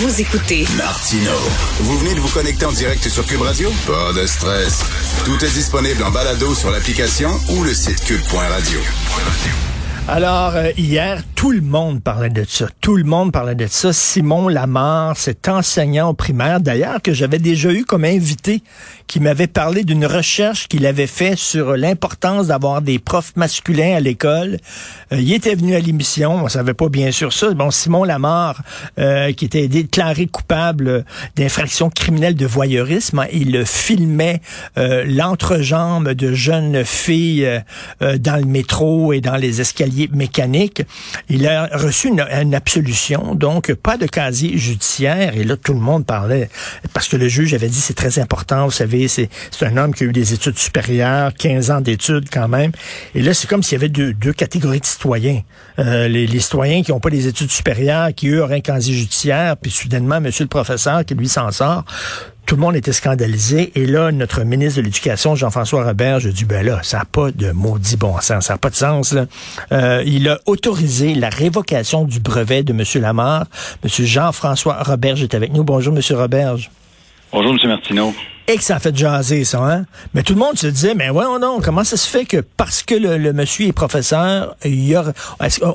Vous écoutez Martino. Vous venez de vous connecter en direct sur Cube Radio? Pas de stress. Tout est disponible en balado sur l'application ou le site cube.radio. Alors, euh, hier, tout le monde parlait de ça. Tout le monde parlait de ça. Simon Lamar, cet enseignant au primaire, d'ailleurs, que j'avais déjà eu comme invité, qui m'avait parlé d'une recherche qu'il avait fait sur l'importance d'avoir des profs masculins à l'école. Euh, il était venu à l'émission, on savait pas bien sûr ça. Bon, Simon Lamar, euh, qui était déclaré coupable d'infraction criminelle de voyeurisme, hein, il filmait l'entrejambe de jeunes filles dans le métro et dans les escaliers mécanique. Il a reçu une, absolution, donc pas de casier judiciaire. Et là, tout le monde parlait, parce que le juge avait dit c'est très important, vous savez, c'est un homme qui a eu des études supérieures, 15 ans d'études quand même. Et là, c'est comme s'il y avait deux, catégories de citoyens. Euh, les, les, citoyens qui n'ont pas des études supérieures, qui eux auraient un casier judiciaire, puis soudainement, monsieur le professeur, qui lui s'en sort tout le monde était scandalisé. Et là, notre ministre de l'Éducation, Jean-François Robert, je dis, ben là, ça n'a pas de maudit bon sens, ça n'a pas de sens. Là. Euh, il a autorisé la révocation du brevet de M. Lamar. M. Jean-François Roberge est avec nous. Bonjour, M. Roberge. Bonjour, M. Martineau. Et que ça a fait jaser, ça, hein? Mais tout le monde se disait, mais ouais, non, comment ça se fait que parce que le, monsieur est professeur, il y a,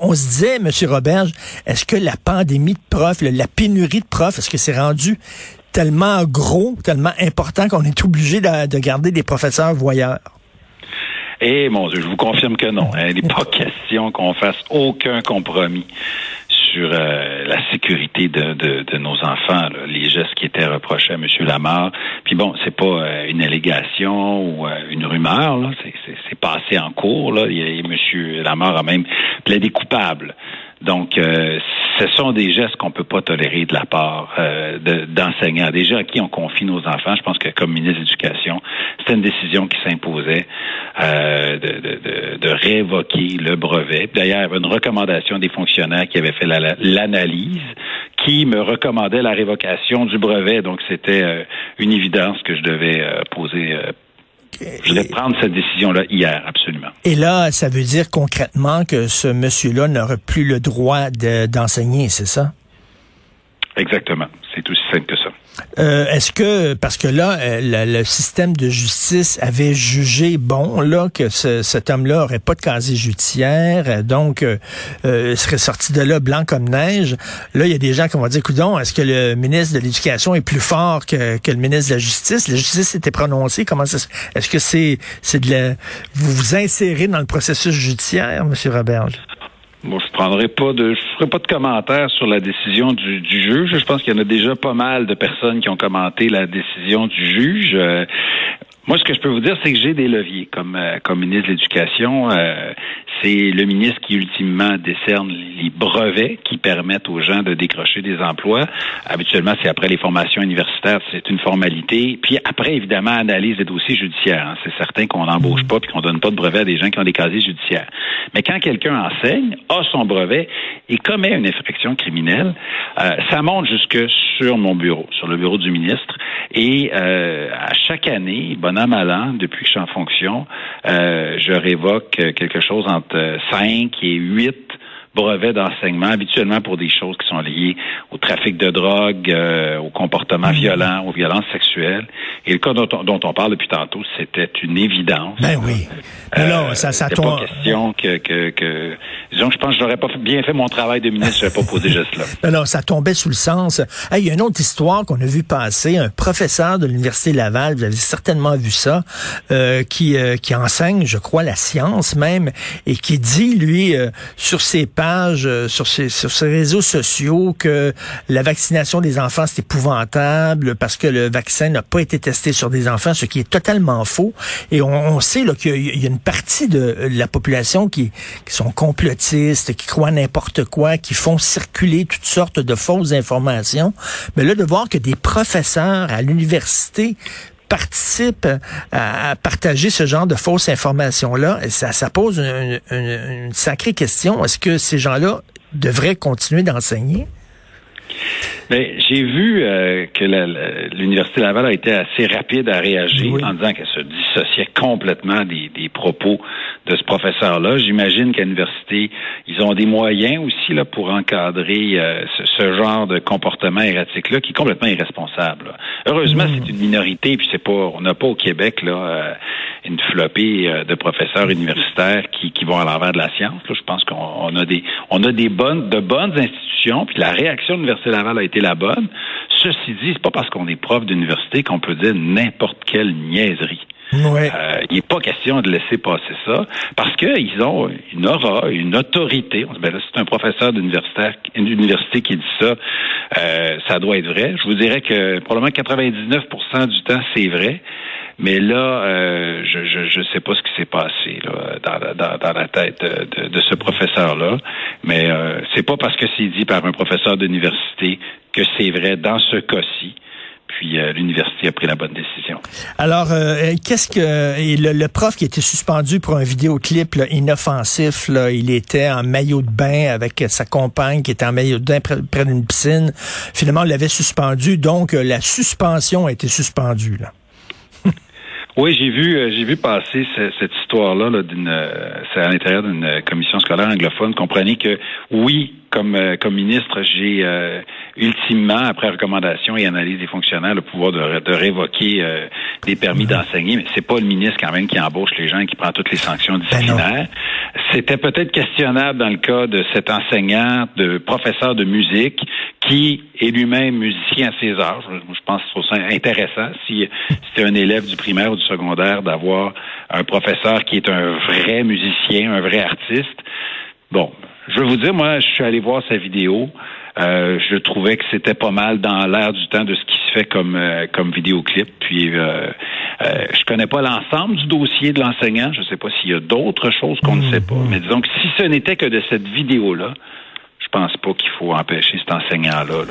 on se disait, M. Roberge, est-ce que la pandémie de profs, la pénurie de profs, est-ce que c'est rendu tellement gros, tellement important qu'on est obligé de, garder des professeurs voyeurs? Eh mon Dieu, je vous confirme que non. Il n'est pas question qu'on fasse aucun compromis sur euh, la sécurité de, nos enfants, les gestes qui étaient reprochés à M. Lamar. Puis bon, c'est pas euh, une allégation ou euh, une rumeur, c'est passé en cours. Là. M. Lamar a même plaidé coupable. Donc, ce sont des gestes qu'on peut pas tolérer de la part euh, d'enseignants. Déjà à qui on confie nos enfants, je pense que comme ministre de l'Éducation, c'était une décision qui s'imposait euh, de, de, de, révoquer le brevet. D'ailleurs, il y avait une recommandation des fonctionnaires qui avaient fait l'analyse qui me recommandait la révocation du brevet. Donc, c'était une évidence que je devais poser je vais prendre cette décision-là hier, absolument. Et là, ça veut dire concrètement que ce monsieur-là n'aurait plus le droit d'enseigner, c'est ça? Exactement. C'est aussi simple que ça. Euh, est-ce que, parce que là, euh, le, système de justice avait jugé, bon, là, que cet homme-là aurait pas de casier judiciaire, euh, donc serait sorti de là blanc comme neige? Là, il y a des gens qui vont dire, coudon, est-ce que le ministre de l'Éducation est plus fort que, que, le ministre de la Justice? La justice était prononcée. Comment ça Est-ce que c'est c'est de la... Vous vous insérez dans le processus judiciaire, M. Roberge? Moi, je prendrai pas de, je ferai pas de commentaires sur la décision du, juge. Je pense qu'il y en a déjà pas mal de personnes qui ont commenté la décision du juge. Euh, moi, ce que je peux vous dire, c'est que j'ai des leviers comme, euh, comme ministre de l'Éducation. Euh, c'est le ministre qui ultimement décerne les brevets qui permettent aux gens de décrocher des emplois. Habituellement, c'est après les formations universitaires, c'est une formalité. Puis après, évidemment, analyse des dossiers judiciaires. Hein. C'est certain qu'on n'embauche pas puis qu'on donne pas de brevet à des gens qui ont des casiers judiciaires. Mais quand quelqu'un enseigne, a son brevet et commet une infraction criminelle, euh, ça monte jusque sur mon bureau, sur le bureau du ministre. Et euh, à chaque année, bon an, mal an, depuis que je suis en fonction, euh, je révoque quelque chose entre 5 et 8 brevets d'enseignement, habituellement pour des choses qui sont liées au trafic de drogue, euh, au comportement mmh. violent, aux violences sexuelles. Et le cas dont on, parle depuis tantôt, c'était une évidence. Ben oui. Euh, non, ça, ça pas question que, que, que, disons, je pense que j'aurais pas bien fait mon travail de ministre, je n'aurais pas posé geste-là. Non, non, ça tombait sous le sens. Il y a une autre histoire qu'on a vu passer, un professeur de l'Université Laval, vous avez certainement vu ça, euh, qui, euh, qui enseigne, je crois, la science même, et qui dit, lui, euh, sur ses pages, euh, sur ses, sur réseaux sociaux que la vaccination des enfants, c'est épouvantable parce que le vaccin n'a pas été testé sur des enfants, ce qui est totalement faux. Et on, sait qu'il y, a une partie de la population qui, qui sont complotistes, qui croient n'importe quoi, qui font circuler toutes sortes de fausses informations. Mais là, de voir que des professeurs à l'université participent à, partager ce genre de fausses informations-là, ça, ça pose une, sacrée question. Est-ce que ces gens-là devraient continuer d'enseigner? J'ai vu euh, que l'Université Laval a été assez rapide à réagir en disant qu'elle se dissociait complètement des, propos de ce professeur-là. J'imagine qu'à l'université, ils ont des moyens aussi là pour encadrer euh, ce, genre de comportement erratique-là, qui est complètement irresponsable. Heureusement, mm. c'est une minorité, puis c'est pas, on n'a pas au Québec là euh, une flopée de professeurs universitaires qui, vont à l'envers de la science. Je pense qu'on a des, on a des bonnes, de bonnes institutions, puis la réaction de l'Université Laval a été la bonne. Ceci dit, c'est pas parce qu'on est prof d'université qu'on peut dire n'importe quelle niaiserie. Euh, il n'est pas question de laisser passer ça parce qu'ils ont une aura, une autorité. Ben c'est un professeur d'université qui dit ça, euh, ça doit être vrai. Je vous dirais que probablement 99% du temps, c'est vrai. Mais là, euh, je ne sais pas ce qui s'est passé dans, la tête de, ce professeur-là. Mais euh, c'est pas parce que c'est dit par un professeur d'université que c'est vrai dans ce cas-ci. Puis euh, l'université a pris la bonne décision. Alors, euh, qu'est-ce que le, prof qui était suspendu pour un vidéoclip inoffensif, là, il était en maillot de bain avec sa compagne qui était en maillot de bain près, d'une piscine. Finalement, on l'avait suspendu, donc la suspension a été suspendue. Là. Oui, j'ai vu, euh, j'ai vu passer cette histoire-là -là, d'une, euh, c'est à l'intérieur d'une commission scolaire anglophone. Comprenez que oui, comme euh, comme ministre, j'ai ultimement, après recommandation et analyse des fonctionnaires, le pouvoir de, de révoquer des permis d'enseigner. Mais c'est pas le ministre quand même qui embauche les gens et qui prend toutes les sanctions ben disciplinaires. C'était peut-être questionnable dans le cas de cet enseignant, de professeur de musique, qui est lui-même musicien à ses âges. Je pense que c'est intéressant si c'était un élève du primaire ou du secondaire d'avoir un professeur qui est un vrai musicien, un vrai artiste. Bon, je veux vous dire, moi, je suis allé voir sa vidéo. Euh, je trouvais que c'était pas mal dans l'air du temps de ce qui se fait comme euh, comme vidéoclip. Puis euh, euh, je connais pas l'ensemble du dossier de l'enseignant. Je sais pas s'il y a d'autres choses qu'on ne sait pas. Mmh. Mais disons que si ce n'était que de cette vidéo là, pense pas qu'il faut empêcher cet enseignant-là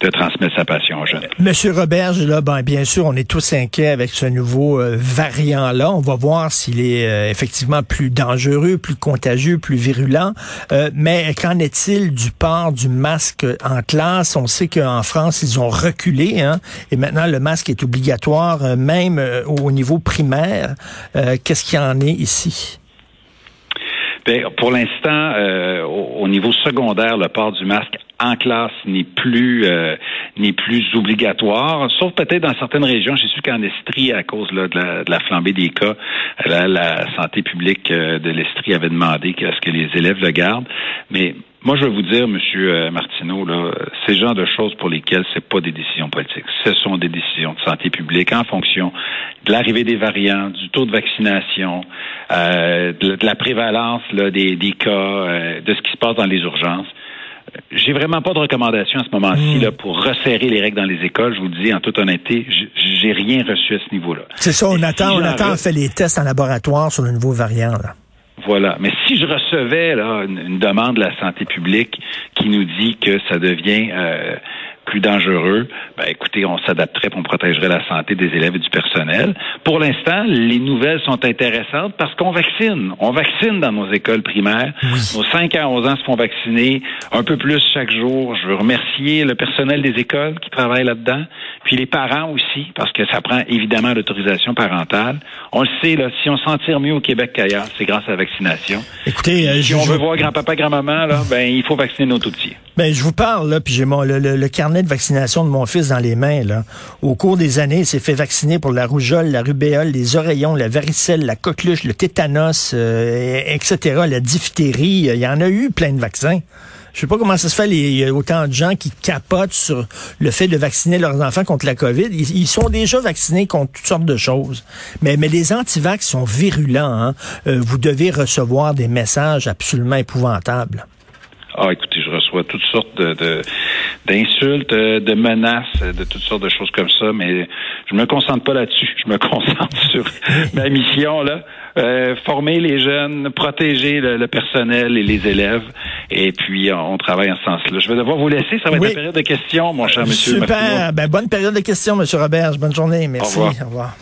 de, transmettre sa passion aux jeunes. Monsieur Roberge, là, ben, bien sûr, on est tous inquiets avec ce nouveau euh, variant-là. On va voir s'il est euh, effectivement plus dangereux, plus contagieux, plus virulent. Euh, mais qu'en est-il du port du masque en classe? On sait qu'en France, ils ont reculé, hein, et maintenant le masque est obligatoire, même au niveau primaire. Qu'est-ce qu'il en est ici? Ben, pour l'instant, euh, au, niveau secondaire, le port du masque en classe n'est plus euh, n'est plus obligatoire, sauf peut-être dans certaines régions. J'ai su qu'en Estrie, à cause de, la, flambée des cas, la, santé publique euh, de l'Estrie avait demandé ce que les élèves le gardent. Mais moi, je veux vous dire, Monsieur euh, Martineau, là, ces genres de choses pour lesquelles c'est pas des décisions politiques, ce sont des décisions de santé publique en fonction de l'arrivée des variants, du taux de vaccination, euh, de, la prévalence là, des, des cas, euh, de ce qui se passe dans les urgences. J'ai vraiment pas de recommandation à ce moment-ci hmm. pour resserrer les règles dans les écoles. Je vous le dis en toute honnêteté, j'ai rien reçu à ce niveau-là. C'est ça, on attend, on attend, on fait les tests en laboratoire sur le nouveau variant. Là. Voilà. Mais si je recevais là, une, demande de la santé publique qui nous dit que ça devient euh, plus dangereux, ben écoutez, on s'adapterait on protégerait la santé des élèves et du personnel. Pour l'instant, les nouvelles sont intéressantes parce qu'on vaccine. On vaccine dans nos écoles primaires. Nos 5 à 11 ans se font vacciner un peu plus chaque jour. Je veux remercier le personnel des écoles qui travaille là-dedans, puis les parents aussi, parce que ça prend évidemment l'autorisation parentale. On le sait, là, si on s'en tire mieux au Québec qu'ailleurs, c'est grâce à la vaccination. Écoutez, euh, si on veut voir grand-papa, grand-maman, là, ben il faut vacciner nos tout-petits. Ben, je vous parle, là, puis j'ai mon le, le, carnet de vaccination de mon fils dans les mains. Là. Au cours des années, il s'est fait vacciner pour la rougeole, la rubéole, les oreillons, la varicelle, la coqueluche, le tétanos, euh, etc., la diphtérie. Il y en a eu plein de vaccins. Je sais pas comment ça se fait, il y a autant de gens qui capotent sur le fait de vacciner leurs enfants contre la COVID. Ils, sont déjà vaccinés contre toutes sortes de choses. Mais, mais les antivax sont virulents. Hein. Euh, vous devez recevoir des messages absolument épouvantables. Ah, écoutez, je reçois toutes sortes de, d'insultes, euh, de, menaces, de toutes sortes de choses comme ça, mais je me concentre pas là-dessus. Je me concentre sur ma mission là, euh, former les jeunes, protéger le, personnel et les élèves, et puis on, travaille en ce sens-là. Je vais devoir vous laisser. Ça va être une période de questions, mon cher monsieur. Super. Ben, bonne période de questions, monsieur Robert. Bonne journée. Merci. Au revoir.